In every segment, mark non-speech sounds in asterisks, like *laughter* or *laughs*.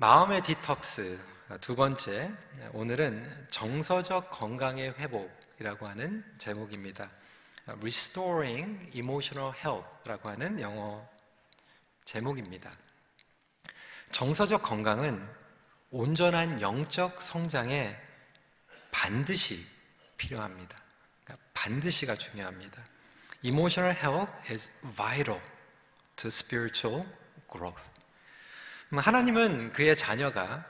마음의 디톡스 두 번째 오늘은 정서적 건강의 회복이라고 하는 제목입니다. Restoring Emotional Health라고 하는 영어 제목입니다. 정서적 건강은 온전한 영적 성장에 반드시 필요합니다. 그러니까 반드시가 중요합니다. Emotional health is vital to spiritual growth. 하나님은 그의 자녀가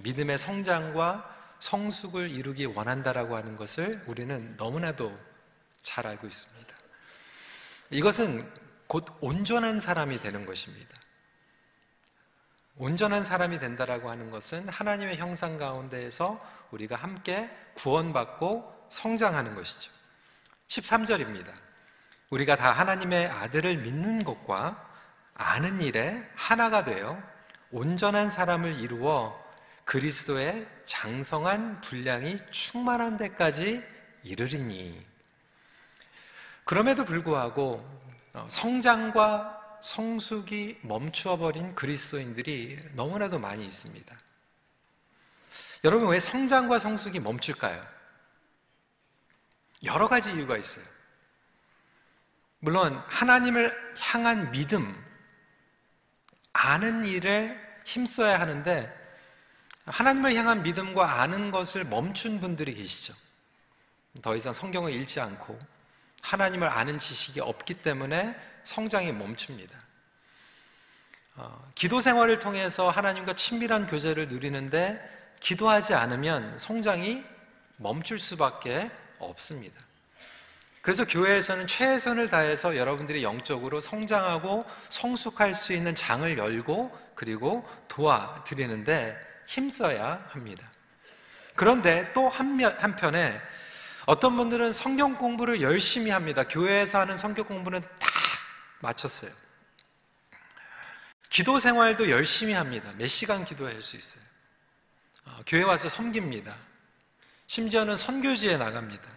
믿음의 성장과 성숙을 이루기 원한다라고 하는 것을 우리는 너무나도 잘 알고 있습니다. 이것은 곧 온전한 사람이 되는 것입니다. 온전한 사람이 된다라고 하는 것은 하나님의 형상 가운데에서 우리가 함께 구원받고 성장하는 것이죠. 13절입니다. 우리가 다 하나님의 아들을 믿는 것과 아는 일에 하나가 되어 온전한 사람을 이루어 그리스도의 장성한 분량이 충만한 데까지 이르리니. 그럼에도 불구하고 어, 성장과 성숙이 멈추어 버린 그리스도인들이 너무나도 많이 있습니다. 여러분 왜 성장과 성숙이 멈출까요? 여러 가지 이유가 있어요. 물론 하나님을 향한 믿음, 아는 일에 힘써야 하는데 하나님을 향한 믿음과 아는 것을 멈춘 분들이 계시죠. 더 이상 성경을 읽지 않고 하나님을 아는 지식이 없기 때문에 성장이 멈춥니다. 어, 기도 생활을 통해서 하나님과 친밀한 교제를 누리는데 기도하지 않으면 성장이 멈출 수밖에 없습니다. 그래서 교회에서는 최선을 다해서 여러분들이 영적으로 성장하고 성숙할 수 있는 장을 열고 그리고 도와드리는데 힘써야 합니다. 그런데 또 한편에 어떤 분들은 성경 공부를 열심히 합니다. 교회에서 하는 성경 공부는 다 마쳤어요. 기도 생활도 열심히 합니다. 몇 시간 기도할 수 있어요. 어, 교회 와서 섬깁니다. 심지어는 선교지에 나갑니다.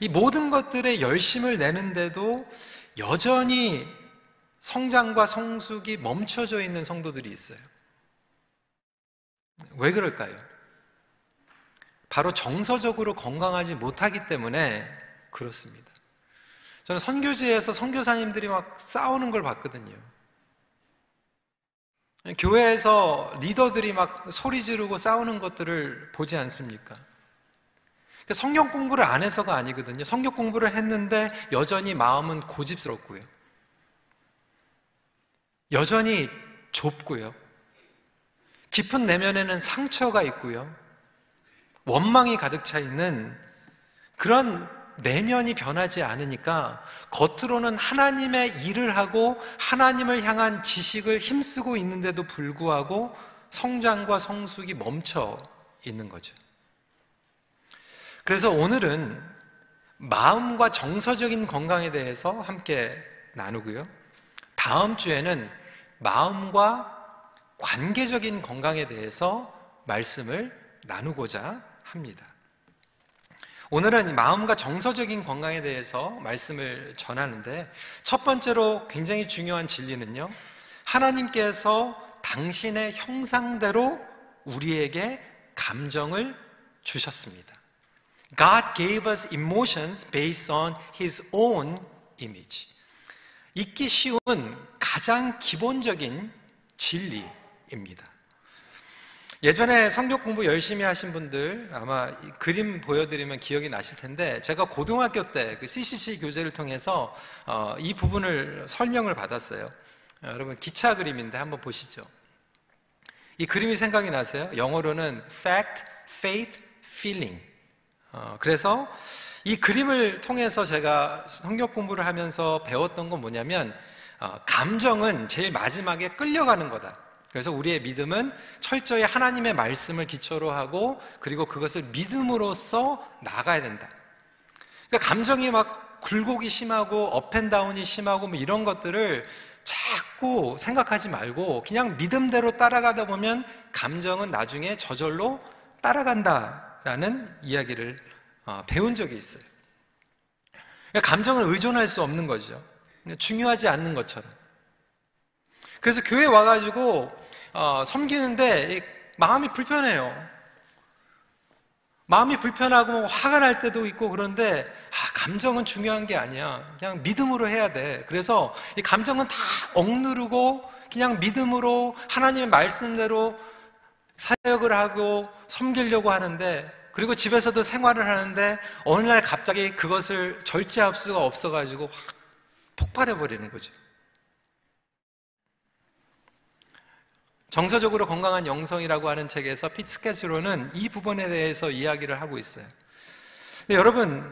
이 모든 것들에 열심을 내는데도 여전히 성장과 성숙이 멈춰져 있는 성도들이 있어요. 왜 그럴까요? 바로 정서적으로 건강하지 못하기 때문에 그렇습니다. 저는 선교지에서 선교사님들이 막 싸우는 걸 봤거든요. 교회에서 리더들이 막 소리 지르고 싸우는 것들을 보지 않습니까? 성경 공부를 안 해서가 아니거든요. 성경 공부를 했는데 여전히 마음은 고집스럽고요. 여전히 좁고요. 깊은 내면에는 상처가 있고요. 원망이 가득 차 있는 그런 내면이 변하지 않으니까 겉으로는 하나님의 일을 하고 하나님을 향한 지식을 힘쓰고 있는데도 불구하고 성장과 성숙이 멈춰 있는 거죠. 그래서 오늘은 마음과 정서적인 건강에 대해서 함께 나누고요. 다음 주에는 마음과 관계적인 건강에 대해서 말씀을 나누고자 합니다. 오늘은 마음과 정서적인 건강에 대해서 말씀을 전하는데 첫 번째로 굉장히 중요한 진리는요. 하나님께서 당신의 형상대로 우리에게 감정을 주셨습니다. God gave us emotions based on His own image. 잊기 쉬운 가장 기본적인 진리입니다. 예전에 성경 공부 열심히 하신 분들 아마 그림 보여드리면 기억이 나실 텐데 제가 고등학교 때 그 CCC 교재를 통해서 어, 이 부분을 설명을 받았어요. 여러분 기차 그림인데 한번 보시죠. 이 그림이 생각이 나세요? 영어로는 fact, faith, feeling. 어, 그래서 이 그림을 통해서 제가 성경 공부를 하면서 배웠던 건 뭐냐면 어, 감정은 제일 마지막에 끌려가는 거다. 그래서 우리의 믿음은 철저히 하나님의 말씀을 기초로 하고 그리고 그것을 믿음으로써 나가야 된다. 그러니까 감정이 막 굴곡이 심하고 업앤다운이 심하고 뭐 이런 것들을 자꾸 생각하지 말고 그냥 믿음대로 따라가다 보면 감정은 나중에 저절로 따라간다 라는 이야기를 어, 배운 적이 있어요. 그러니까 감정을 의존할 수 없는 거죠. 중요하지 않는 것처럼. 그래서 교회 와가지고 어, 섬기는데 마음이 불편해요. 마음이 불편하고 뭐 화가 날 때도 있고 그런데 아, 감정은 중요한 게 아니야. 그냥 믿음으로 해야 돼. 그래서 이 감정은 다 억누르고 그냥 믿음으로 하나님의 말씀대로 사역을 하고 섬기려고 하는데 그리고 집에서도 생활을 하는데 어느 날 갑자기 그것을 절제할 수가 없어가지고 확 폭발해 버리는 거죠. 정서적으로 건강한 영성이라고 하는 책에서 피츠캐치로는 이 부분에 대해서 이야기를 하고 있어요. 여러분,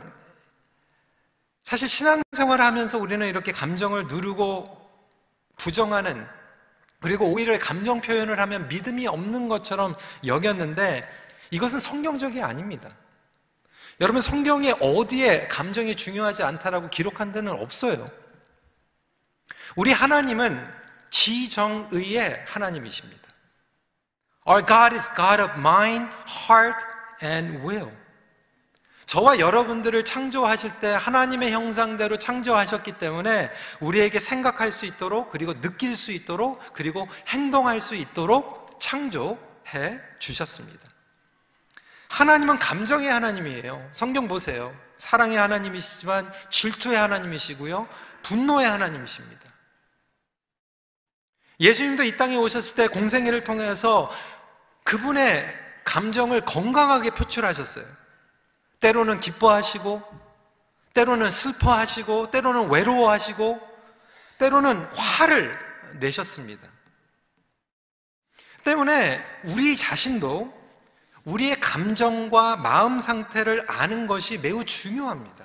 사실 신앙생활을 하면서 우리는 이렇게 감정을 누르고 부정하는 그리고 오히려 감정 표현을 하면 믿음이 없는 것처럼 여겼는데 이것은 성경적이 아닙니다. 여러분 성경에 어디에 감정이 중요하지 않다라고 기록한 데는 없어요. 우리 하나님은 지정의의 하나님이십니다. Our God is God of mind, heart, and will. 저와 여러분들을 창조하실 때 하나님의 형상대로 창조하셨기 때문에 우리에게 생각할 수 있도록 그리고 느낄 수 있도록 그리고 행동할 수 있도록 창조해 주셨습니다. 하나님은 감정의 하나님이에요. 성경 보세요. 사랑의 하나님이시지만 질투의 하나님이시고요. 분노의 하나님이십니다. 예수님도 이 땅에 오셨을 때 공생애를 통해서 그분의 감정을 건강하게 표출하셨어요. 때로는 기뻐하시고, 때로는 슬퍼하시고, 때로는 외로워하시고, 때로는 화를 내셨습니다. 때문에 우리 자신도 우리의 감정과 마음 상태를 아는 것이 매우 중요합니다.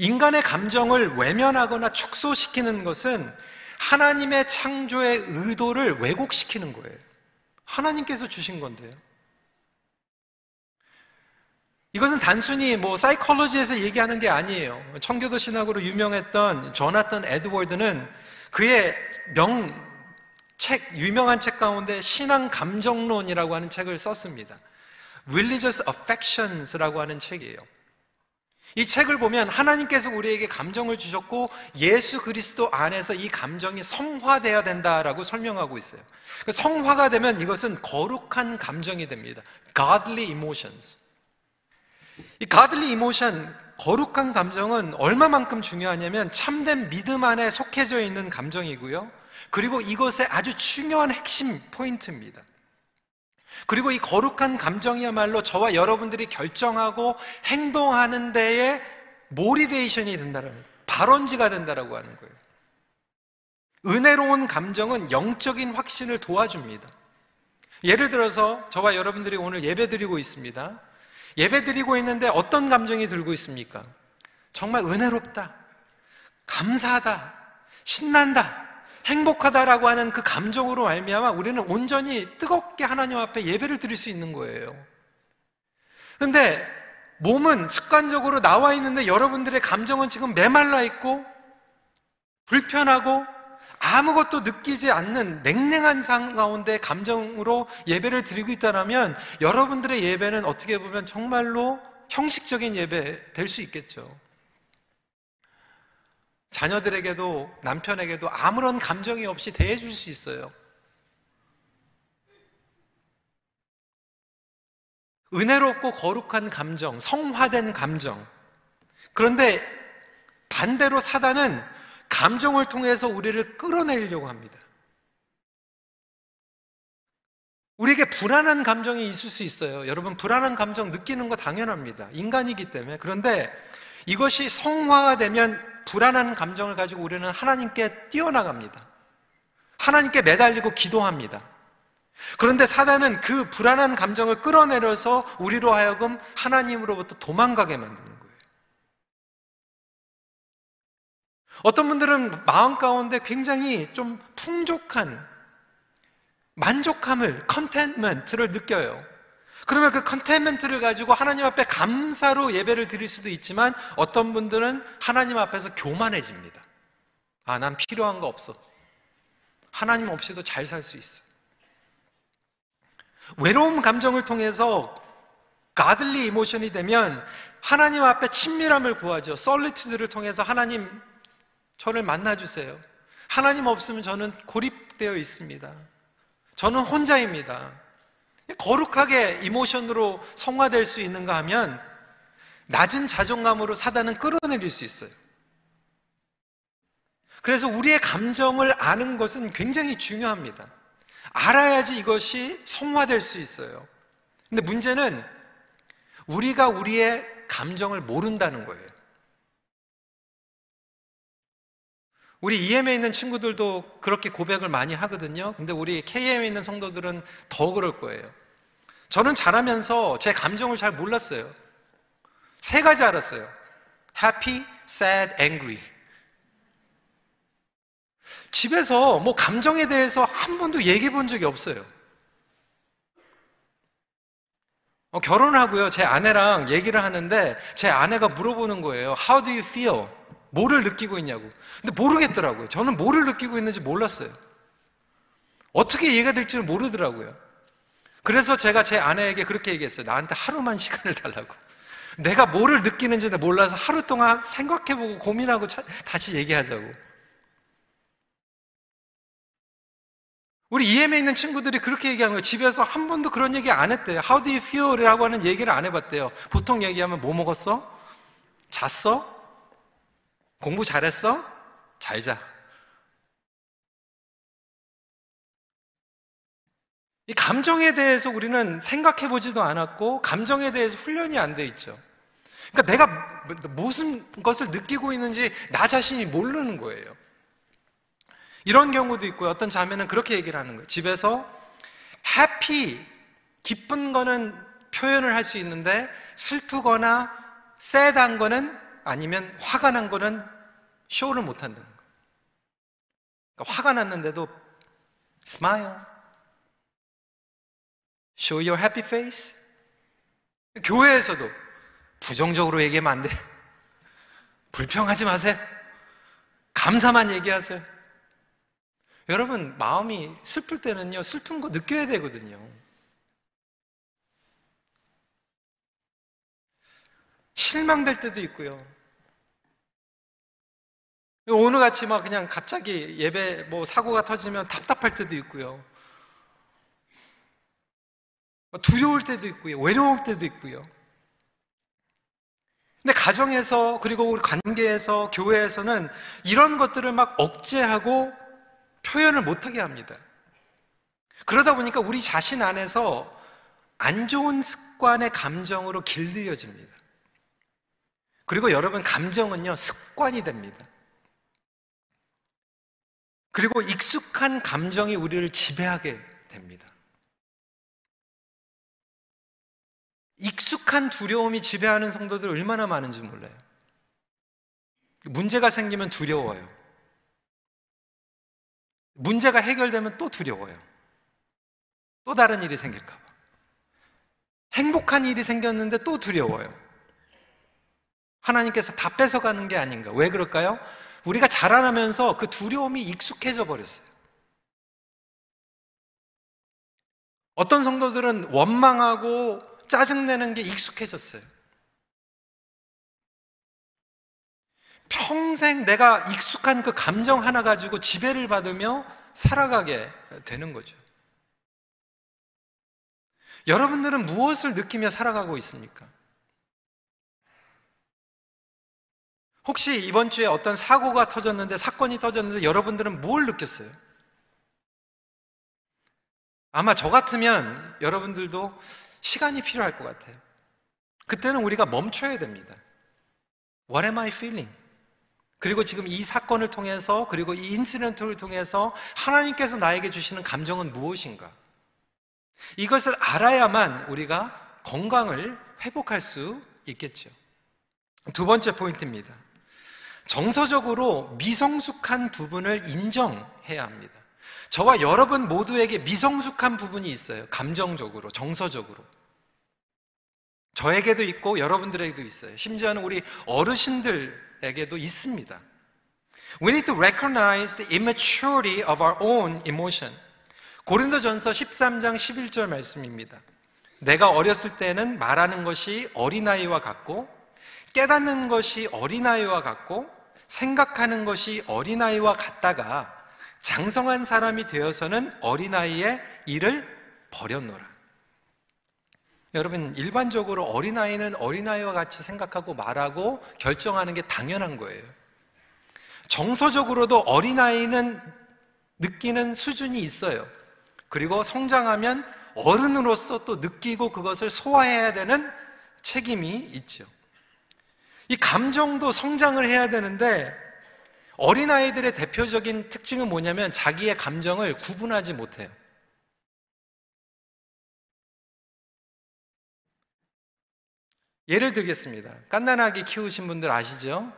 인간의 감정을 외면하거나 축소시키는 것은 하나님의 창조의 의도를 왜곡시키는 거예요. 하나님께서 주신 건데요. 이것은 단순히 뭐 사이콜로지에서 얘기하는 게 아니에요. 청교도 신학으로 유명했던 조나탄 에드워드는 그의 명 책, 유명한 책 가운데 신앙 감정론이라고 하는 책을 썼습니다. Religious Affections라고 하는 책이에요. 이 책을 보면 하나님께서 우리에게 감정을 주셨고 예수 그리스도 안에서 이 감정이 성화되어야 된다라고 설명하고 있어요. 그 성화가 되면 이것은 거룩한 감정이 됩니다. Godly emotions. 이 godly emotion, 거룩한 감정은 얼마만큼 중요하냐면 참된 믿음 안에 속해져 있는 감정이고요. 그리고 이것의 아주 중요한 핵심 포인트입니다. 그리고 이 거룩한 감정이야말로 저와 여러분들이 결정하고 행동하는 데에 모리베이션이 된다는 발원지가 된다라고 하는 거예요. 은혜로운 감정은 영적인 확신을 도와줍니다. 예를 들어서 저와 여러분들이 오늘 예배 드리고 있습니다. 예배 드리고 있는데 어떤 감정이 들고 있습니까? 정말 은혜롭다. 감사하다. 신난다. 행복하다라고 하는 그 감정으로 말미암아 우리는 온전히 뜨겁게 하나님 앞에 예배를 드릴 수 있는 거예요. 근데 몸은 습관적으로 나와 있는데 여러분들의 감정은 지금 메말라 있고 불편하고 아무것도 느끼지 않는 냉랭한 상 가운데 감정으로 예배를 드리고 있다면 여러분들의 예배는 어떻게 보면 정말로 형식적인 예배 될 수 있겠죠. 자녀들에게도 남편에게도 아무런 감정이 없이 대해 줄 수 있어요. 은혜롭고 거룩한 감정, 성화된 감정. 그런데 반대로 사단은 감정을 통해서 우리를 끌어내려고 합니다. 우리에게 불안한 감정이 있을 수 있어요. 여러분, 불안한 감정 느끼는 거 당연합니다. 인간이기 때문에. 그런데 이것이 성화가 되면 불안한 감정을 가지고 우리는 하나님께 뛰어나갑니다. 하나님께 매달리고 기도합니다. 그런데 사단은 그 불안한 감정을 끌어내려서 우리로 하여금 하나님으로부터 도망가게 거 어떤 분들은 마음 가운데 굉장히 좀 풍족한 만족함을, contentment를 느껴요. 그러면 그 contentment를 가지고 하나님 앞에 감사로 예배를 드릴 수도 있지만 어떤 분들은 하나님 앞에서 교만해집니다. 아, 난 필요한 거 없어. 하나님 없이도 잘 살 수 있어. 외로움 감정을 통해서 godly emotion이 되면 하나님 앞에 친밀함을 구하죠. 솔리튜드를 통해서 하나님 저를 만나 주세요. 하나님 없으면 저는 고립되어 있습니다. 저는 혼자입니다. 거룩하게 이모션으로 성화될 수 있는가 하면 낮은 자존감으로 사단은 끌어내릴 수 있어요. 그래서 우리의 감정을 아는 것은 굉장히 중요합니다. 알아야지 이것이 성화될 수 있어요. 근데 문제는 우리가 우리의 감정을 모른다는 거예요. 우리 EM에 있는 친구들도 그렇게 고백을 많이 하거든요. 근데 우리 KM에 있는 성도들은 더 그럴 거예요. 저는 자라면서 제 감정을 잘 몰랐어요. 세 가지 알았어요. happy, sad, angry. 집에서 뭐 감정에 대해서 한 번도 얘기해 본 적이 없어요. 어, 결혼하고요. 제 아내랑 얘기를 하는데 제 아내가 물어보는 거예요. How do you feel? 뭐를 느끼고 있냐고. 근데 모르겠더라고요. 저는 뭐를 느끼고 있는지 몰랐어요. 어떻게 이해가 될지를 모르더라고요. 그래서 제가 제 아내에게 그렇게 얘기했어요. 나한테 하루만 시간을 달라고. 내가 뭐를 느끼는지 몰라서 하루 동안 생각해보고 고민하고 다시 얘기하자고. 우리 EM에 있는 친구들이 그렇게 얘기하는 거예요. 집에서 한 번도 그런 얘기 안 했대요. How do you feel? 라고 하는 얘기를 안 해봤대요. 보통 얘기하면 뭐 먹었어? 잤어? 공부 잘했어? 잘 자. 이 감정에 대해서 우리는 생각해 보지도 않았고, 감정에 대해서 훈련이 안 돼 있죠. 그러니까 내가 무슨 것을 느끼고 있는지 나 자신이 모르는 거예요. 이런 경우도 있고요. 어떤 자매는 그렇게 얘기를 하는 거예요. 집에서 해피, 기쁜 거는 표현을 할 수 있는데 슬프거나 쎄한 거는 아니면 화가 난 거는 쇼를 못 한다는 거예요. 그러니까 화가 났는데도 smile. show your happy face. 교회에서도 부정적으로 얘기하면 안 돼. 불평하지 마세요. 감사만 얘기하세요. 여러분, 마음이 슬플 때는요, 슬픈 거 느껴야 되거든요. 실망될 때도 있고요. 오늘 같이 막 그냥 갑자기 예배 뭐 사고가 터지면 답답할 때도 있고요. 두려울 때도 있고요. 외로울 때도 있고요. 근데 가정에서 그리고 우리 관계에서 교회에서는 이런 것들을 막 억제하고 표현을 못하게 합니다. 그러다 보니까 우리 자신 안에서 안 좋은 습관의 감정으로 길들여집니다. 그리고 여러분, 감정은요, 습관이 됩니다. 그리고 익숙한 감정이 우리를 지배하게 됩니다. 익숙한 두려움이 지배하는 성도들 얼마나 많은지 몰라요. 문제가 생기면 두려워요. 문제가 해결되면 또 두려워요. 또 다른 일이 생길까봐. 행복한 일이 생겼는데 또 두려워요. 하나님께서 다 뺏어가는 게 아닌가. 왜 그럴까요? 우리가 자라나면서 그 두려움이 익숙해져 버렸어요. 어떤 성도들은 원망하고 짜증내는 게 익숙해졌어요. 평생 내가 익숙한 그 감정 하나 가지고 지배를 받으며 살아가게 되는 거죠. 여러분들은 무엇을 느끼며 살아가고 있습니까? 혹시 이번 주에 어떤 사고가 터졌는데, 사건이 터졌는데 여러분들은 뭘 느꼈어요? 아마 저 같으면 여러분들도 시간이 필요할 것 같아요. 그때는 우리가 멈춰야 됩니다. What am I feeling? 그리고 지금 이 사건을 통해서 그리고 이 인시런트를 통해서 하나님께서 나에게 주시는 감정은 무엇인가? 이것을 알아야만 우리가 건강을 회복할 수 있겠죠. 두 번째 포인트입니다. 정서적으로 미성숙한 부분을 인정해야 합니다. 저와 여러분 모두에게 미성숙한 부분이 있어요. 감정적으로, 정서적으로. 저에게도 있고 여러분들에게도 있어요. 심지어는 우리 어르신들 에게도 있습니다. We need to recognize the immaturity of our own emotion. 고린도전서 13장 11절 말씀입니다. 내가 어렸을 때는 말하는 것이 어린아이와 같고 깨닫는 것이 어린아이와 같고 생각하는 것이 어린아이와 같다가 장성한 사람이 되어서는 어린아이의 일을 버렸노라. 여러분, 일반적으로 어린아이는 어린아이와 같이 생각하고 말하고 결정하는 게 당연한 거예요. 정서적으로도 어린아이는 느끼는 수준이 있어요. 그리고 성장하면 어른으로서 또 느끼고 그것을 소화해야 되는 책임이 있죠. 이 감정도 성장을 해야 되는데 어린아이들의 대표적인 특징은 뭐냐면 자기의 감정을 구분하지 못해요. 예를 들겠습니다. 깐난아기 키우신 분들 아시죠?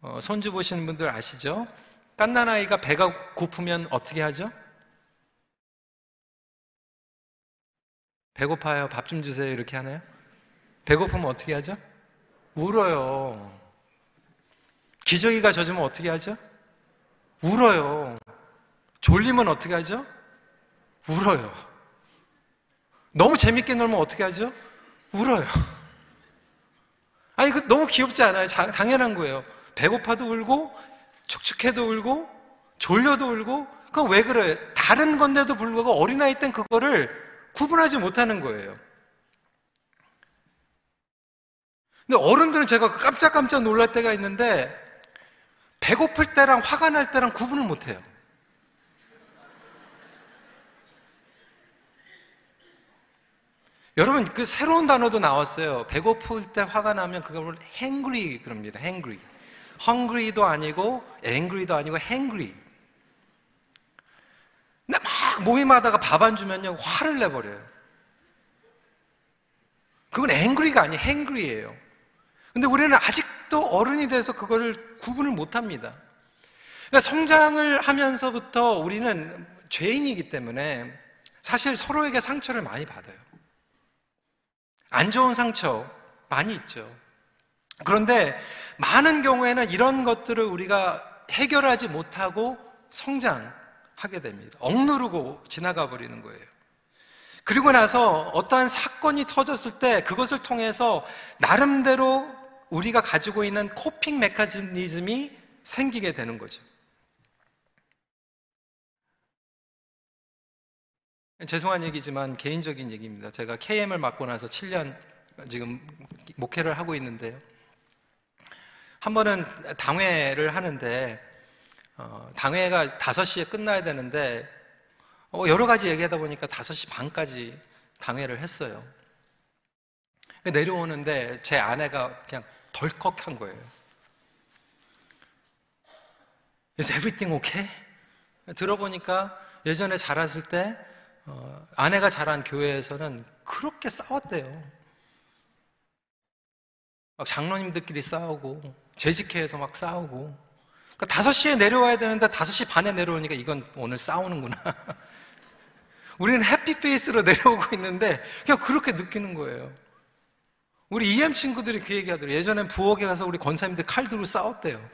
어, 손주 보시는 분들 아시죠? 깐난아이가 배가 고프면 어떻게 하죠? 배고파요. 밥 좀 주세요. 이렇게 하나요? 배고프면 어떻게 하죠? 울어요. 기저귀가 젖으면 어떻게 하죠? 울어요. 졸리면 어떻게 하죠? 울어요. 너무 재밌게 놀면 어떻게 하죠? 울어요. 아니, 그 너무 귀엽지 않아요? 자, 당연한 거예요. 배고파도 울고, 축축해도 울고, 졸려도 울고, 그거 왜 그래요? 다른 건데도 불구하고 어린아이 땐 그거를 구분하지 못하는 거예요. 근데 어른들은 제가 깜짝깜짝 놀랄 때가 있는데, 배고플 때랑 화가 날 때랑 구분을 못 해요. 여러분 그 새로운 단어도 나왔어요. 배고플 때 화가 나면 그걸 hangry 그럽니다. hangry. hungry도 아니고 angry도 아니고 hangry. 막 모임하다가 밥 안 주면요 화를 내 버려요. 그건 angry가 아니 hangry예요. 근데 우리는 아직도 어른이 돼서 그거를 구분을 못 합니다. 그러니까 성장을 하면서부터 우리는 죄인이기 때문에 사실 서로에게 상처를 많이 받아요. 안 좋은 상처 많이 있죠. 그런데 많은 경우에는 이런 것들을 우리가 해결하지 못하고 성장하게 됩니다. 억누르고 지나가 버리는 거예요. 그리고 나서 어떠한 사건이 터졌을 때 그것을 통해서 나름대로 우리가 가지고 있는 코핑 메커니즘이 생기게 되는 거죠. 죄송한 얘기지만 개인적인 얘기입니다. 제가 KM을 맡고 나서 7년 지금 목회를 하고 있는데요. 한 번은 당회를 하는데 어, 당회가 5시에 끝나야 되는데 어, 여러 가지 얘기하다 보니까 5시 반까지 당회를 했어요. 내려오는데 제 아내가 그냥 덜컥 한 거예요. Is everything okay? 들어보니까 예전에 자랐을 때 어, 아내가 자란 교회에서는 그렇게 싸웠대요. 막 장로님들끼리 싸우고 재직회에서 막 싸우고 그러니까 5시에 내려와야 되는데 5시 반에 내려오니까 이건 오늘 싸우는구나. *laughs* 우리는 해피페이스로 내려오고 있는데 그냥 그렇게 느끼는 거예요. 우리 EM 친구들이 그 얘기 하더라고요. 예전엔 부엌에 가서 우리 권사님들 칼 들고 싸웠대요.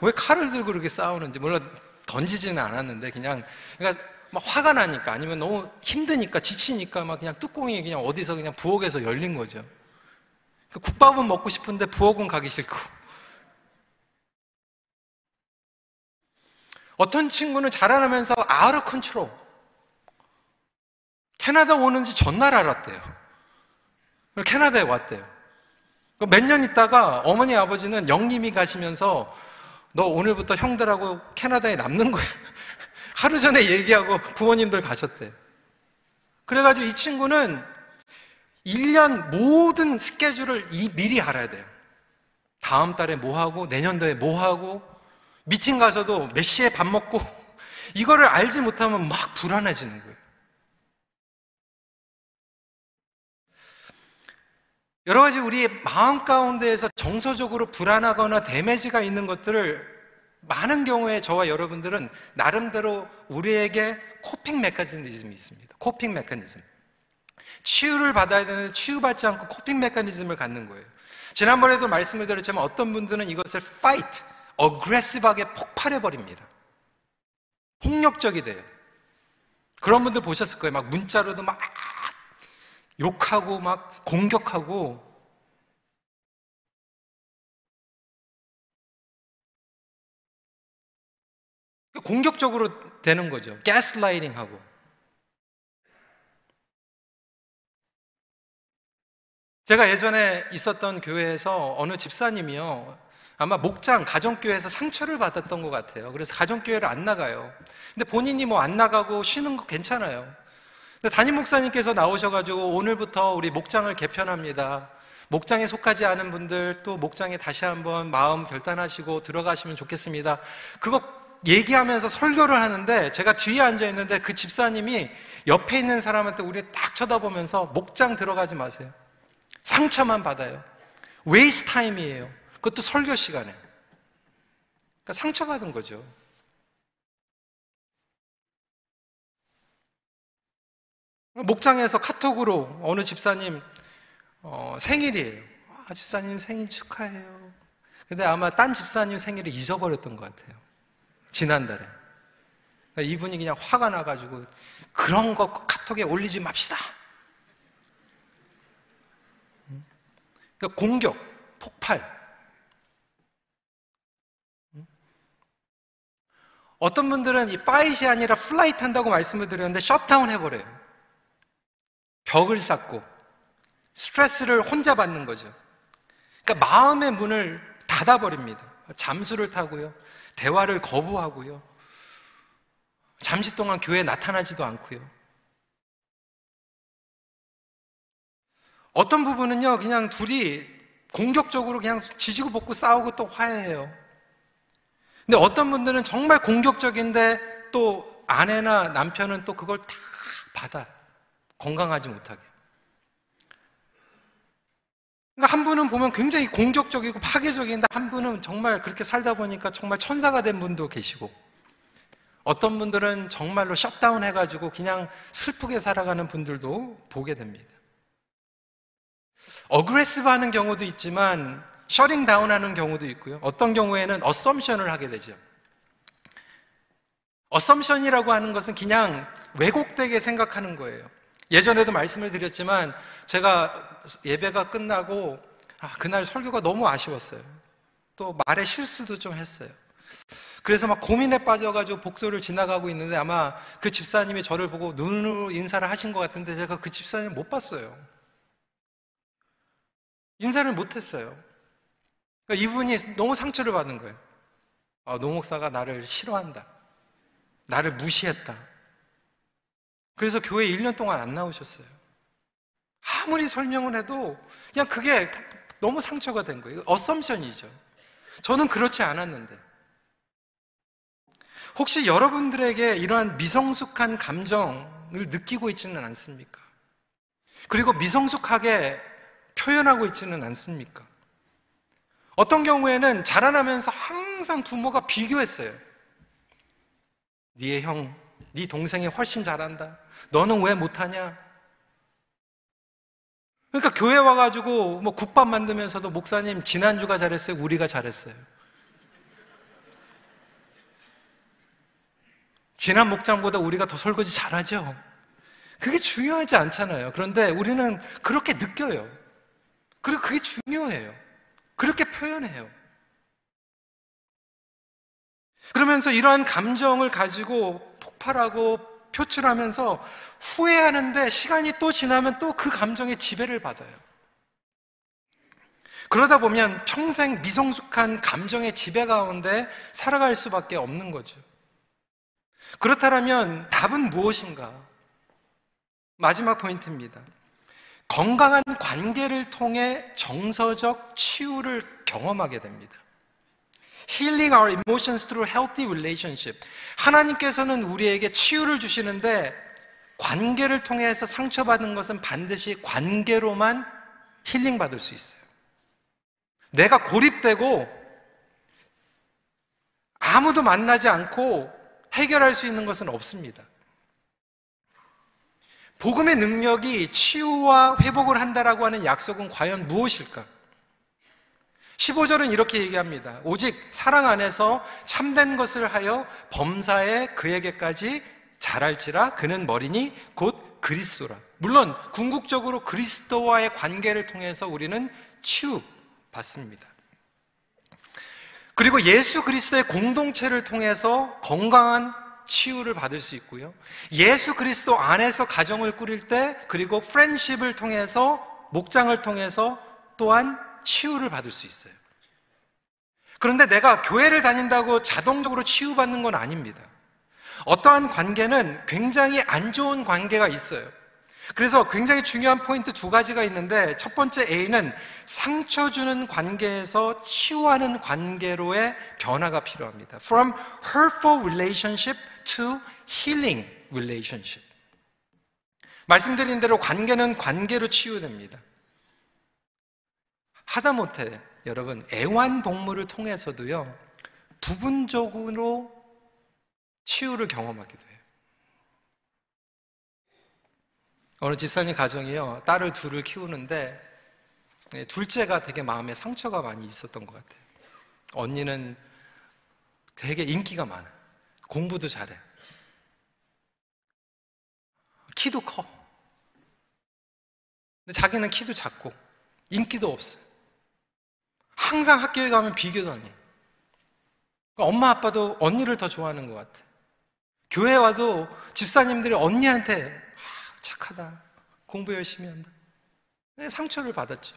왜 칼을 들고 그렇게 싸우는지. 물론 던지지는 않았는데 그냥, 그러니까 막 화가 나니까 아니면 너무 힘드니까 지치니까 막 그냥 뚜껑이 그냥 어디서 그냥 부엌에서 열린 거죠. 그 국밥은 먹고 싶은데 부엌은 가기 싫고. 어떤 친구는 자라나면서 아우러 컨트롤. 캐나다 오는지 전날 알았대요. 캐나다에 왔대요. 몇 년 있다가 어머니 아버지는 영님이 가시면서 너 오늘부터 형들하고 캐나다에 남는 거야. *laughs* 하루 전에 얘기하고 부모님들 가셨대. 그래가지고 이 친구는 1년 모든 스케줄을 미리 알아야 돼요. 다음 달에 뭐 하고, 내년도에 뭐 하고, 미팅 가서도 몇 시에 밥 먹고, *laughs* 이거를 알지 못하면 막 불안해지는 거예요. 여러 가지 우리의 마음 가운데에서 정서적으로 불안하거나 데미지가 있는 것들을 많은 경우에 저와 여러분들은 나름대로 우리에게 코핑 메커니즘이 있습니다. 코핑 메커니즘. 치유를 받아야 되는데 치유받지 않고 코핑 메커니즘을 갖는 거예요. 지난번에도 말씀을 드렸지만 어떤 분들은 이것을 fight, aggressive하게 폭발해 버립니다. 폭력적이 돼요. 그런 분들 보셨을 거예요. 막 문자로도 막 욕하고 막 공격하고 공격적으로 되는 거죠. 가스라이팅 하고. 제가 예전에 있었던 교회에서 어느 집사님이요. 아마 목장, 가정교회에서 상처를 받았던 것 같아요. 그래서 가정교회를 안 나가요. 근데 본인이 뭐 안 나가고 쉬는 거 괜찮아요. 담임 목사님께서 나오셔가지고 오늘부터 우리 목장을 개편합니다. 목장에 속하지 않은 분들 또 목장에 다시 한번 마음 결단하시고 들어가시면 좋겠습니다. 그거 얘기하면서 설교를 하는데 제가 뒤에 앉아 있는데 그 집사님이 옆에 있는 사람한테 우리 딱 쳐다보면서 목장 들어가지 마세요. 상처만 받아요. waste time이에요. 그것도 설교 시간에. 그러니까 상처받은 거죠. 목장에서 카톡으로 어느 집사님 어, 생일이에요. 아, 집사님 생일 축하해요. 근데 아마 딴 집사님 생일을 잊어버렸던 것 같아요. 지난달에. 그러니까 이분이 그냥 화가 나가지고 그런 거 카톡에 올리지 맙시다. 그러니까 공격, 폭발. 어떤 분들은 이 fight이 아니라 flight 한다고 말씀을 드렸는데 shut down 해버려요. 벽을 쌓고 스트레스를 혼자 받는 거죠. 그러니까 마음의 문을 닫아버립니다. 잠수를 타고요. 대화를 거부하고요. 잠시 동안 교회에 나타나지도 않고요. 어떤 부분은요, 그냥 둘이 공격적으로 그냥 지지고 볶고 싸우고 또 화해해요. 근데 어떤 분들은 정말 공격적인데 또 아내나 남편은 또 그걸 다 받아. 건강하지 못하게. 그러니까 한 분은 보면 굉장히 공격적이고 파괴적인데 한 분은 정말 그렇게 살다 보니까 정말 천사가 된 분도 계시고 어떤 분들은 정말로 shut down 해가지고 그냥 슬프게 살아가는 분들도 보게 됩니다. aggressive 하는 경우도 있지만 shutting down 하는 경우도 있고요. 어떤 경우에는 assumption을 하게 되죠. 어썸션이라고 하는 것은 그냥 왜곡되게 생각하는 거예요. 예전에도 말씀을 드렸지만 제가 예배가 끝나고 아, 그날 설교가 너무 아쉬웠어요. 또 말에 실수도 좀 했어요. 그래서 막 고민에 빠져가지고 복도를 지나가고 있는데 아마 그 집사님이 저를 보고 눈으로 인사를 하신 것 같은데 제가 그 집사님 못 봤어요. 인사를 못 했어요. 그러니까 이분이 너무 상처를 받는 거예요. 아, 노 목사가 나를 싫어한다. 나를 무시했다. 그래서 교회 1년 동안 안 나오셨어요. 아무리 설명을 해도 그냥 그게 너무 상처가 된 거예요. 어썸션이죠. 저는 그렇지 않았는데. 혹시 여러분들에게 이러한 미성숙한 감정을 느끼고 있지는 않습니까? 그리고 미성숙하게 표현하고 있지는 않습니까? 어떤 경우에는 자라나면서 항상 부모가 비교했어요. 네의 형, 네 동생이 훨씬 잘한다. 너는 왜 못하냐? 그러니까 교회 와가지고 뭐 국밥 만들면서도 목사님 지난주가 잘했어요? 우리가 잘했어요? 지난 목장보다 우리가 더 설거지 잘하죠? 그게 중요하지 않잖아요. 그런데 우리는 그렇게 느껴요. 그리고 그게 중요해요. 그렇게 표현해요. 그러면서 이러한 감정을 가지고 폭발하고 표출하면서 후회하는데 시간이 또 지나면 또 그 감정의 지배를 받아요. 그러다 보면 평생 미성숙한 감정의 지배 가운데 살아갈 수밖에 없는 거죠. 그렇다면 답은 무엇인가? 마지막 포인트입니다. 건강한 관계를 통해 정서적 치유를 경험하게 됩니다. Healing our emotions through healthy relationship. 하나님께서는 우리에게 치유를 주시는데 관계를 통해서 상처받은 것은 반드시 관계로만 힐링 받을 수 있어요. 내가 고립되고 아무도 만나지 않고 해결할 수 있는 것은 없습니다. 복음의 능력이 치유와 회복을 한다라고 하는 약속은 과연 무엇일까? 15절은 이렇게 얘기합니다. 오직 사랑 안에서 참된 것을 하여 범사에 그에게까지 잘할지라 그는 머리니 곧 그리스도라. 물론 궁극적으로 그리스도와의 관계를 통해서 우리는 치유 받습니다. 그리고 예수 그리스도의 공동체를 통해서 건강한 치유를 받을 수 있고요. 예수 그리스도 안에서 가정을 꾸릴 때 그리고 프렌십을 통해서 목장을 통해서 또한 치유를 받을 수 있어요. 그런데 내가 교회를 다닌다고 자동적으로 치유받는 건 아닙니다. 어떠한 관계는 굉장히 안 좋은 관계가 있어요. 그래서 굉장히 중요한 포인트 두 가지가 있는데 첫 번째 A는 상처 주는 관계에서 치유하는 관계로의 변화가 필요합니다. From hurtful relationship to healing relationship. 말씀드린 대로 관계는 관계로 치유됩니다. 하다못해 여러분 애완동물을 통해서도요 부분적으로 치유를 경험하기도 해요. 어느 집사님 가정이요 딸을 둘을 키우는데 예, 둘째가 되게 마음에 상처가 많이 있었던 것 같아요. 언니는 되게 인기가 많아. 공부도 잘해. 키도 커. 근데 자기는 키도 작고 인기도 없어. 항상 학교에 가면 비교도 하니. 엄마 아빠도 언니를 더 좋아하는 것 같아. 교회 와도 집사님들이 언니한테 아, 착하다. 공부 열심히 한다. 네, 상처를 받았죠.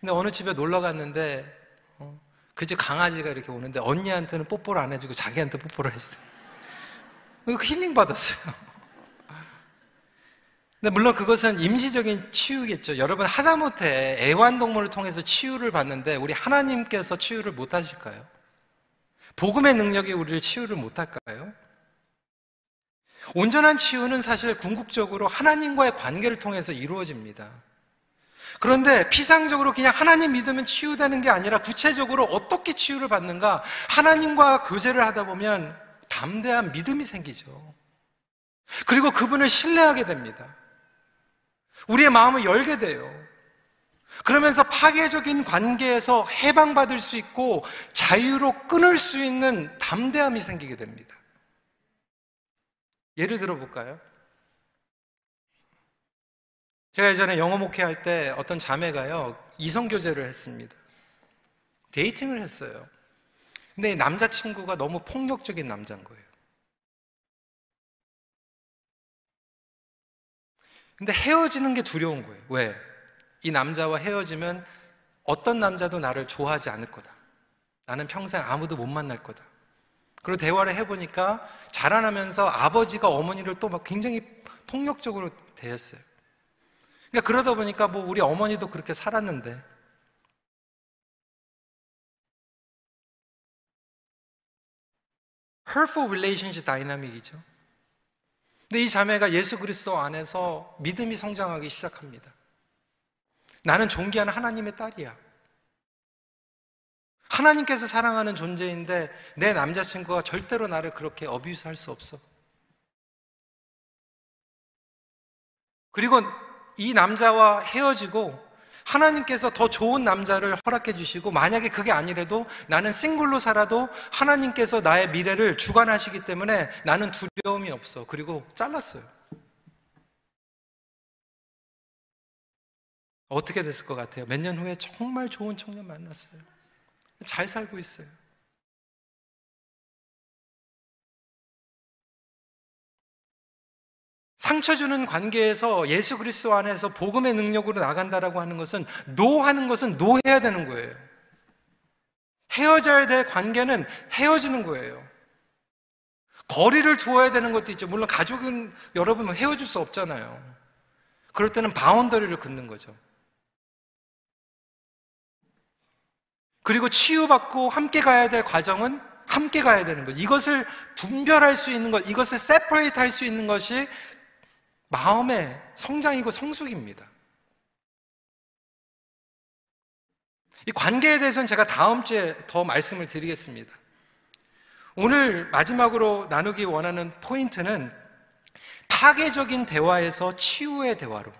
근데 어느 집에 놀러 갔는데 어, 그집 강아지가 이렇게 오는데 언니한테는 뽀뽀를 안 해주고 자기한테 뽀뽀를 해주더라고요. 힐링 받았어요. 근데 물론 그것은 임시적인 치유겠죠. 여러분 하다못해 애완동물을 통해서 치유를 받는데 우리 하나님께서 치유를 못 하실까요? 복음의 능력이 우리를 치유를 못 할까요? 온전한 치유는 사실 궁극적으로 하나님과의 관계를 통해서 이루어집니다. 그런데 피상적으로 그냥 하나님 믿으면 치유되는 게 아니라 구체적으로 어떻게 치유를 받는가? 하나님과 교제를 하다 보면 담대한 믿음이 생기죠. 그리고 그분을 신뢰하게 됩니다. 우리의 마음을 열게 돼요. 그러면서 파괴적인 관계에서 해방받을 수 있고 자유로 끊을 수 있는 담대함이 생기게 됩니다. 예를 들어 볼까요? 제가 예전에 영어 목회할 때 어떤 자매가요, 이성교제를 했습니다. 데이팅을 했어요. 근데 남자친구가 너무 폭력적인 남자인 거예요. 근데 헤어지는 게 두려운 거예요. 왜? 이 남자와 헤어지면 어떤 남자도 나를 좋아하지 않을 거다. 나는 평생 아무도 못 만날 거다. 그리고 대화를 해보니까 자라나면서 아버지가 어머니를 또 막 굉장히 폭력적으로 대했어요. 그러니까 그러다 보니까 뭐 우리 어머니도 그렇게 살았는데 hurtful dynamic이죠. 근데 이 자매가 예수 그리스도 안에서 믿음이 성장하기 시작합니다. 나는 존귀한 하나님의 딸이야. 하나님께서 사랑하는 존재인데 내 남자친구가 절대로 나를 그렇게 어뷰스 할 수 없어. 그리고 이 남자와 헤어지고 하나님께서 더 좋은 남자를 허락해 주시고 만약에 그게 아니래도 나는 싱글로 살아도 하나님께서 나의 미래를 주관하시기 때문에 나는 두려움이 없어. 그리고 잘랐어요. 어떻게 됐을 것 같아요? 몇 년 후에 정말 좋은 청년 만났어요. 잘 살고 있어요. 상처 주는 관계에서 예수 그리스도 안에서 복음의 능력으로 나간다라고 하는 것은 노하는 것은 노해야 되는 거예요. 헤어져야 될 관계는 헤어지는 거예요. 거리를 두어야 되는 것도 있죠. 물론 가족은 여러분 헤어질 수 없잖아요. 그럴 때는 boundary를 긋는 거죠. 그리고 치유받고 함께 가야 될 과정은 함께 가야 되는 거죠. 이것을 분별할 수 있는 것, 이것을 separate 할 수 있는 것이 마음의 성장이고 성숙입니다. 이 관계에 대해서는 제가 다음 주에 더 말씀을 드리겠습니다. 오늘 마지막으로 나누기 원하는 포인트는 파괴적인 대화에서 치유의 대화로.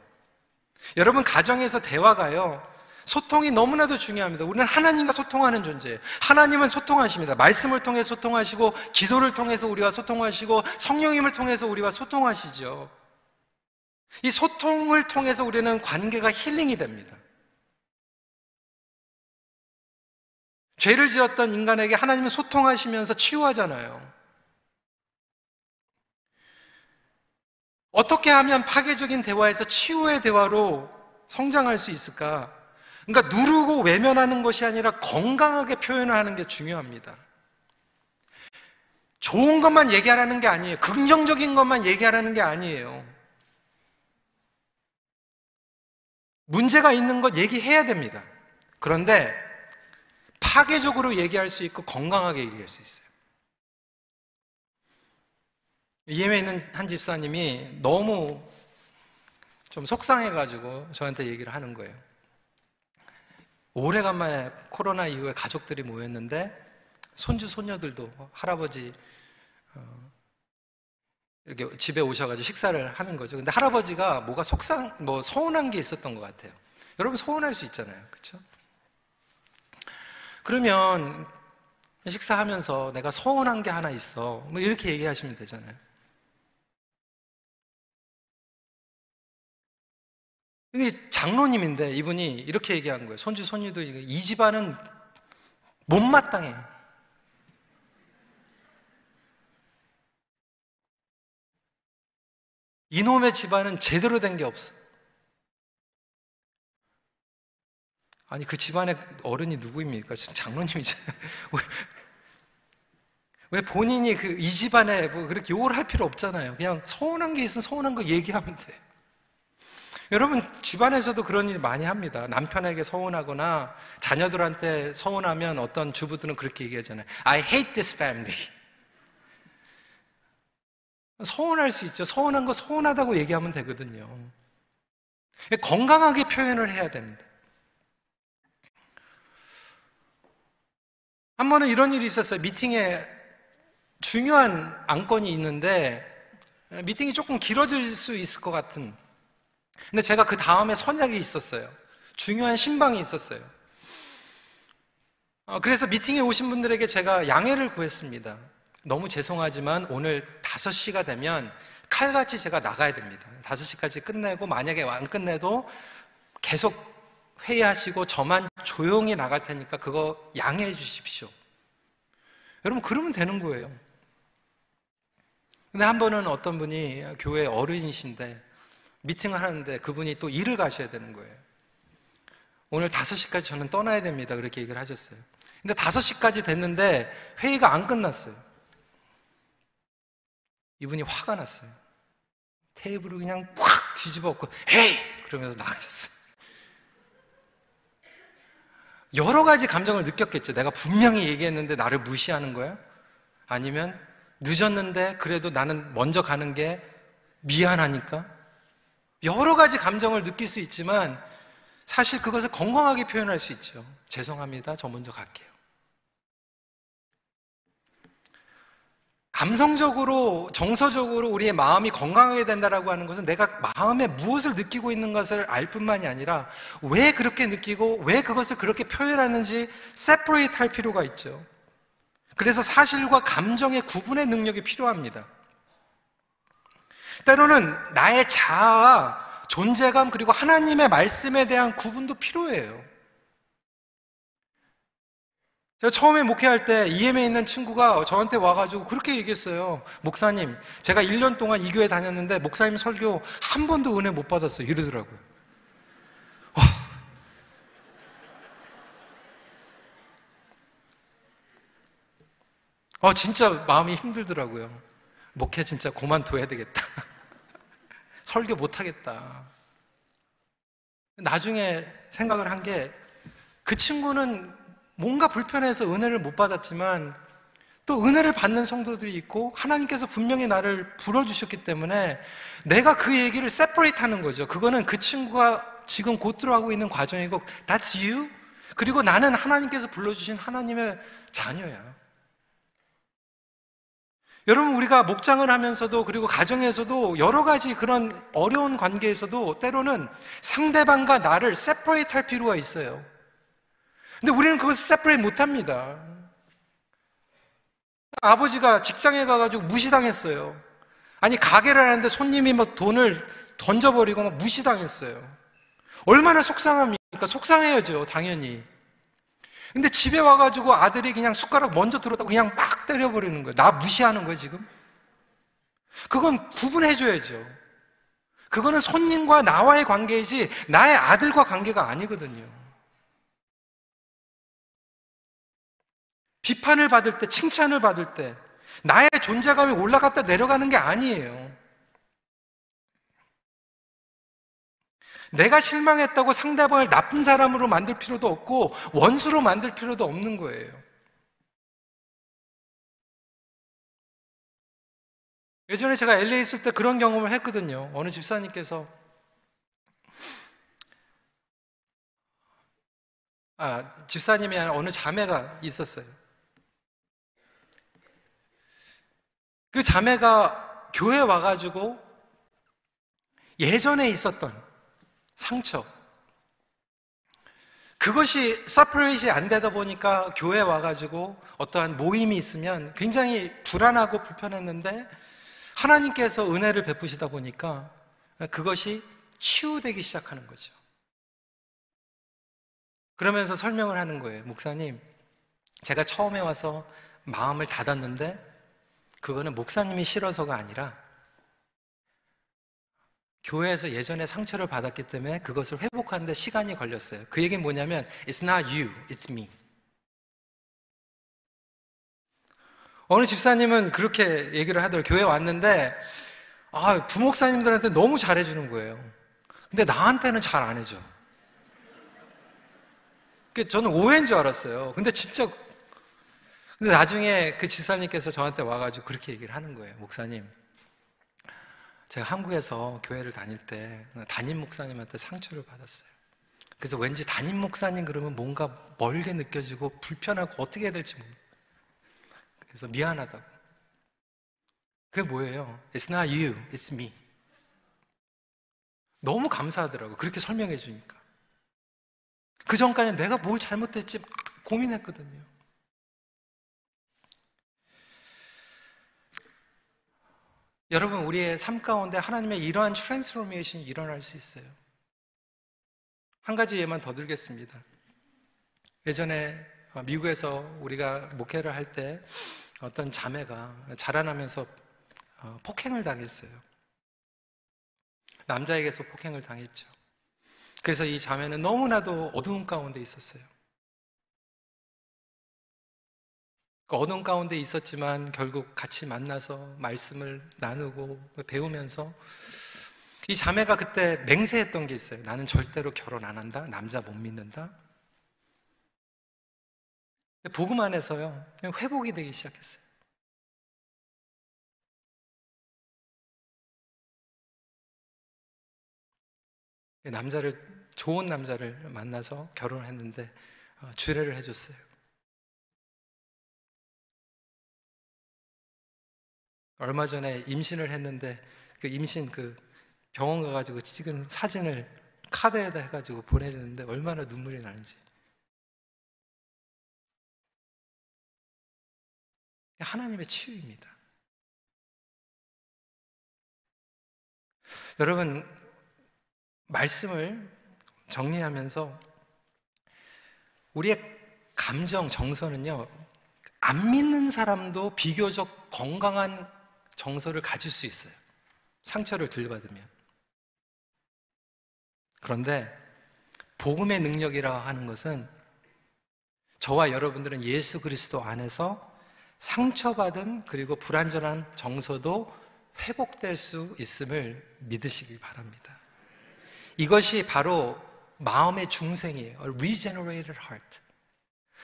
여러분, 가정에서 대화가요, 소통이 너무나도 중요합니다. 우리는 하나님과 소통하는 존재예요. 하나님은 소통하십니다. 말씀을 통해 소통하시고, 기도를 통해서 우리와 소통하시고, 성령님을 통해서 우리와 소통하시죠. 이 소통을 통해서 우리는 관계가 힐링이 됩니다. 죄를 지었던 인간에게 하나님은 소통하시면서 치유하잖아요. 어떻게 하면 파괴적인 대화에서 치유의 대화로 성장할 수 있을까? 그러니까 누르고 외면하는 것이 아니라 건강하게 표현을 하는 게 중요합니다. 좋은 것만 얘기하라는 게 아니에요. 긍정적인 것만 얘기하라는 게 아니에요. 문제가 있는 것 얘기해야 됩니다. 그런데 파괴적으로 얘기할 수 있고 건강하게 얘기할 수 있어요. 예에 있는 한 집사님이 너무 좀 속상해가지고 저한테 얘기를 하는 거예요. 오래간만에 코로나 이후에 가족들이 모였는데 손주 손녀들도 할아버지 어, 이렇게 집에 오셔가지고 식사를 하는 거죠. 근데 할아버지가 뭐가 속상, 뭐 서운한 게 있었던 것 같아요. 여러분 서운할 수 있잖아요, 그렇죠? 그러면 식사하면서 내가 서운한 게 하나 있어, 뭐 이렇게 얘기하시면 되잖아요. 이게 장로님인데 이분이 이렇게 얘기한 거예요. 손주 손녀도 이 집안은 못마땅해. 이놈의 집안은 제대로 된 게 없어. 아니 그 집안의 어른이 누구입니까? 장로님이잖아요. *laughs* 왜, 왜 본인이 그 이 집안에 뭐 그렇게 욕을 할 필요 없잖아요. 그냥 서운한 게 있으면 서운한 거 얘기하면 돼. 여러분 집안에서도 그런 일 많이 합니다. 남편에게 서운하거나 자녀들한테 서운하면 어떤 주부들은 그렇게 얘기하잖아요. I hate this family. 서운할 수 있죠. 서운한 거 서운하다고 얘기하면 되거든요. 건강하게 표현을 해야 됩니다. 한 번은 이런 일이 있었어요. 미팅에 중요한 안건이 있는데 미팅이 조금 길어질 수 있을 것 같은 근데 제가 그 다음에 선약이 있었어요. 중요한 신방이 있었어요. 어, 그래서 미팅에 오신 분들에게 제가 양해를 구했습니다. 너무 죄송하지만 오늘 5시가 되면 칼같이 제가 나가야 됩니다. 5시까지 끝내고 만약에 안 끝내도 계속 회의하시고 저만 조용히 나갈 테니까 그거 양해해 주십시오. 여러분, 그러면 되는 거예요. 근데 한 번은 어떤 분이 교회 어른이신데 미팅을 하는데 그분이 또 일을 가셔야 되는 거예요. 오늘 5시까지 저는 떠나야 됩니다. 그렇게 얘기를 하셨어요. 근데 5시까지 됐는데 회의가 안 끝났어요. 이분이 화가 났어요. 테이블을 그냥 팍 뒤집어 엎고, 헤이! 그러면서 나가셨어요. 여러 가지 감정을 느꼈겠죠. 내가 분명히 얘기했는데 나를 무시하는 거야? 아니면 늦었는데 그래도 나는 먼저 가는 게 미안하니까? 여러 가지 감정을 느낄 수 있지만 사실 그것을 건강하게 표현할 수 있죠. 죄송합니다. 저 먼저 갈게요. 감성적으로, 정서적으로 우리의 마음이 건강하게 된다라고 하는 것은 내가 마음에 무엇을 느끼고 있는 것을 알 뿐만이 아니라 왜 그렇게 느끼고 왜 그것을 그렇게 표현하는지 세퍼레이트 할 필요가 있죠. 그래서 사실과 감정의 구분의 능력이 필요합니다. 때로는 나의 자아와 존재감 그리고 하나님의 말씀에 대한 구분도 필요해요. 제가 처음에 목회할 때 EM에 있는 친구가 저한테 와가지고 그렇게 얘기했어요. 목사님, 제가 1년 동안 이 교회 다녔는데 목사님 설교 한 번도 은혜 못 받았어요. 이러더라고요. 와. 어, 진짜 마음이 힘들더라고요. 목회 진짜 그만둬야 되겠다. *laughs* 설교 못하겠다. 나중에 생각을 한 게 그 친구는 뭔가 불편해서 은혜를 못 받았지만 또 은혜를 받는 성도들이 있고 하나님께서 분명히 나를 불어주셨기 때문에 내가 그 얘기를 세퍼레이트 하는 거죠. 그거는 그 친구가 지금 곧 들어가고 있는 과정이고 That's you. 그리고 나는 하나님께서 불러주신 하나님의 자녀야. 여러분, 우리가 목장을 하면서도 그리고 가정에서도 여러 가지 그런 어려운 관계에서도 때로는 상대방과 나를 세퍼레이트 할 필요가 있어요. 근데 우리는 그것을 세퍼레이트 못 합니다. 아버지가 직장에 가가지고 무시당했어요. 아니, 가게를 하는데 손님이 막 돈을 던져버리고 막 무시당했어요. 얼마나 속상합니까? 속상해야죠, 당연히. 근데 집에 와가지고 아들이 그냥 숟가락 먼저 들었다고 그냥 막 때려버리는 거예요. 나 무시하는 거예요, 지금? 그건 구분해줘야죠. 그거는 손님과 나와의 관계이지 나의 아들과 관계가 아니거든요. 비판을 받을 때, 칭찬을 받을 때, 나의 존재감이 올라갔다 내려가는 게 아니에요. 내가 실망했다고 상대방을 나쁜 사람으로 만들 필요도 없고 원수로 만들 필요도 없는 거예요. 예전에 제가 LA 있을 때 그런 경험을 했거든요. 어느 집사님께서 아, 집사님이 아니라 어느 자매가 있었어요. 그 자매가 교회 와가지고 예전에 있었던 상처. 그것이 서프레이시 안 되다 보니까 교회 와가지고 어떠한 모임이 있으면 굉장히 불안하고 불편했는데 하나님께서 은혜를 베푸시다 보니까 그것이 치유되기 시작하는 거죠. 그러면서 설명을 하는 거예요. 목사님, 제가 처음에 와서 마음을 닫았는데 그거는 목사님이 싫어서가 아니라 교회에서 예전에 상처를 받았기 때문에 그것을 회복하는데 시간이 걸렸어요. 그 얘기는 뭐냐면 It's not you, it's me. 어느 집사님은 그렇게 얘기를 하더라고요. 교회 왔는데 아, 부목사님들한테 너무 잘해주는 거예요. 근데 나한테는 잘 안 해줘. 저는 오해인 줄 알았어요. 근데 진짜 근데 나중에 그 집사님께서 저한테 와가지고 그렇게 얘기를 하는 거예요. 목사님, 제가 한국에서 교회를 다닐 때 담임 목사님한테 상처를 받았어요. 그래서 왠지 담임 목사님 그러면 뭔가 멀게 느껴지고 불편하고 어떻게 해야 될지 모르 그래서 미안하다고. 그게 뭐예요? It's not you, it's me. 너무 감사하더라고. 그렇게 설명해 주니까. 그 전까지는 내가 뭘 잘못했지 고민했거든요. 여러분, 우리의 삶 가운데 하나님의 이러한 transformation이 일어날 수 있어요. 한 가지 예만 더 들겠습니다. 예전에 미국에서 우리가 목회를 할 때 어떤 자매가 자라나면서 어, 폭행을 당했어요. 남자에게서 폭행을 당했죠. 그래서 이 자매는 너무나도 어두운 가운데 있었어요. 어둠 가운데 있었지만 결국 같이 만나서 말씀을 나누고 배우면서 이 자매가 그때 맹세했던 게 있어요. 나는 절대로 결혼 안 한다. 남자 못 믿는다. 복음 안에서요. 회복이 되기 시작했어요. 남자를 좋은 남자를 만나서 결혼했는데 어, 주례를 해줬어요. 얼마 전에 임신을 했는데 그 임신 그 병원 가가지고 찍은 사진을 카드에다 해가지고 보내주는데 얼마나 눈물이 나는지. 하나님의 치유입니다. 여러분, 말씀을 정리하면서 우리의 감정, 정서는요, 안 믿는 사람도 비교적 건강한 정서를 가질 수 있어요. 상처를 들받으면. 그런데 복음의 능력이라 하는 것은 저와 여러분들은 예수 그리스도 안에서 상처받은 그리고 불완전한 정서도 회복될 수 있음을 믿으시길 바랍니다. 이것이 바로 마음의 중생이에요. regenerated heart.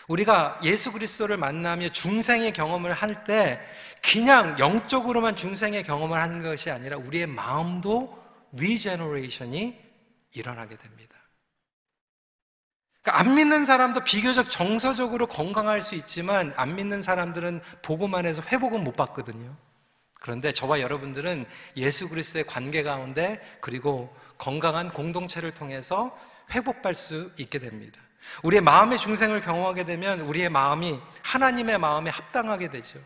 우리가 예수 그리스도를 만나며 중생의 경험을 할 때 그냥 영적으로만 중생의 경험을 하는 것이 아니라 우리의 마음도 regeneration이 일어나게 됩니다. 그러니까 안 믿는 사람도 비교적 정서적으로 건강할 수 있지만 안 믿는 사람들은 복음 안에서 회복은 못 받거든요. 그런데 저와 여러분들은 예수 그리스도의 관계 가운데 그리고 건강한 공동체를 통해서 회복할 수 있게 됩니다. 우리의 마음의 중생을 경험하게 되면 우리의 마음이 하나님의 마음에 합당하게 되죠.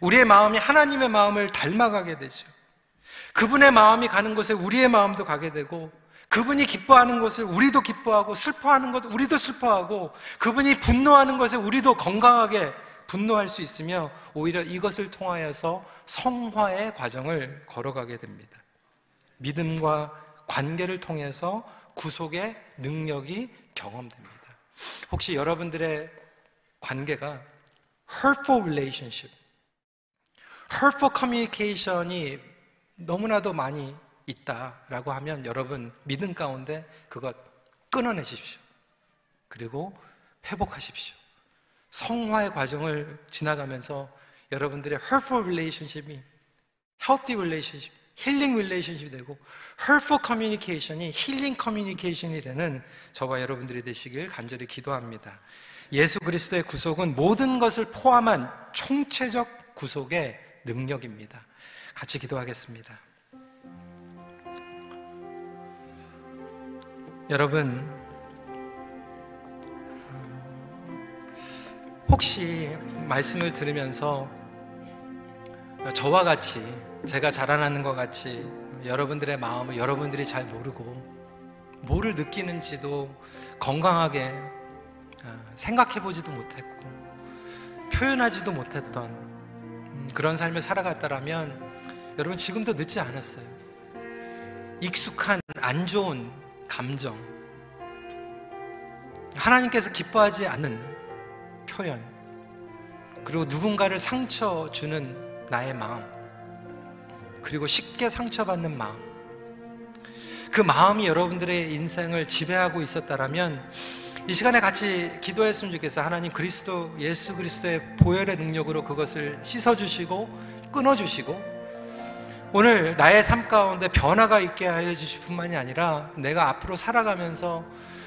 우리의 마음이 하나님의 마음을 닮아가게 되죠. 그분의 마음이 가는 곳에 우리의 마음도 가게 되고 그분이 기뻐하는 것을 우리도 기뻐하고 슬퍼하는 것 우리도 슬퍼하고 그분이 분노하는 것을 우리도 건강하게 분노할 수 있으며 오히려 이것을 통하여서 성화의 과정을 걸어가게 됩니다. 믿음과 관계를 통해서 구속의 능력이 경험됩니다. 혹시 여러분들의 관계가 hurtful relationship, hurtful communication이 너무나도 많이 있다라고 하면 여러분 믿음 가운데 그것 끊어내십시오. 그리고 회복하십시오. 성화의 과정을 지나가면서 여러분들의 hurtful relationship이 healthy relationship, 힐링 relationship이 되고 hurtful communication이 힐링 communication이 되는 저와 여러분들이 되시길 간절히 기도합니다. 예수 그리스도의 구속은 모든 것을 포함한 총체적 구속의 능력입니다. 같이 기도하겠습니다. 여러분, 혹시 말씀을 들으면서 저와 같이 제가 자라나는 것 같이 여러분들의 마음을 여러분들이 잘 모르고 뭐를 느끼는지도 건강하게 아, 생각해 보지도 못했고 표현하지도 못했던 음, 그런 삶을 살아갔다라면 여러분 지금도 늦지 않았어요. 익숙한 안 좋은 감정 하나님께서 기뻐하지 않는 표현 그리고 누군가를 상처 주는 나의 마음 그리고 쉽게 상처받는 마음 그 마음이 여러분들의 인생을 지배하고 있었다라면 이 시간에 같이 기도했으면 좋겠어요. 하나님 그리스도 예수 그리스도의 보혈의 능력으로 그것을 씻어 주시고 끊어 주시고 오늘 나의 삶 가운데 변화가 있게 하여 주실 뿐만이 아니라 내가 앞으로 살아가면서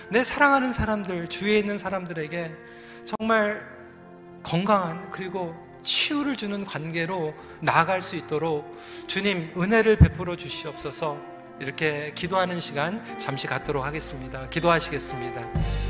내 사랑하는 사람들, 주위에 있는 사람들에게 정말 건강한 그리고 치유를 주는 관계로 나아갈 수 있도록 주님 은혜를 베풀어 주시옵소서 이렇게 기도하는 시간 잠시 갖도록 하겠습니다. 기도하시겠습니다.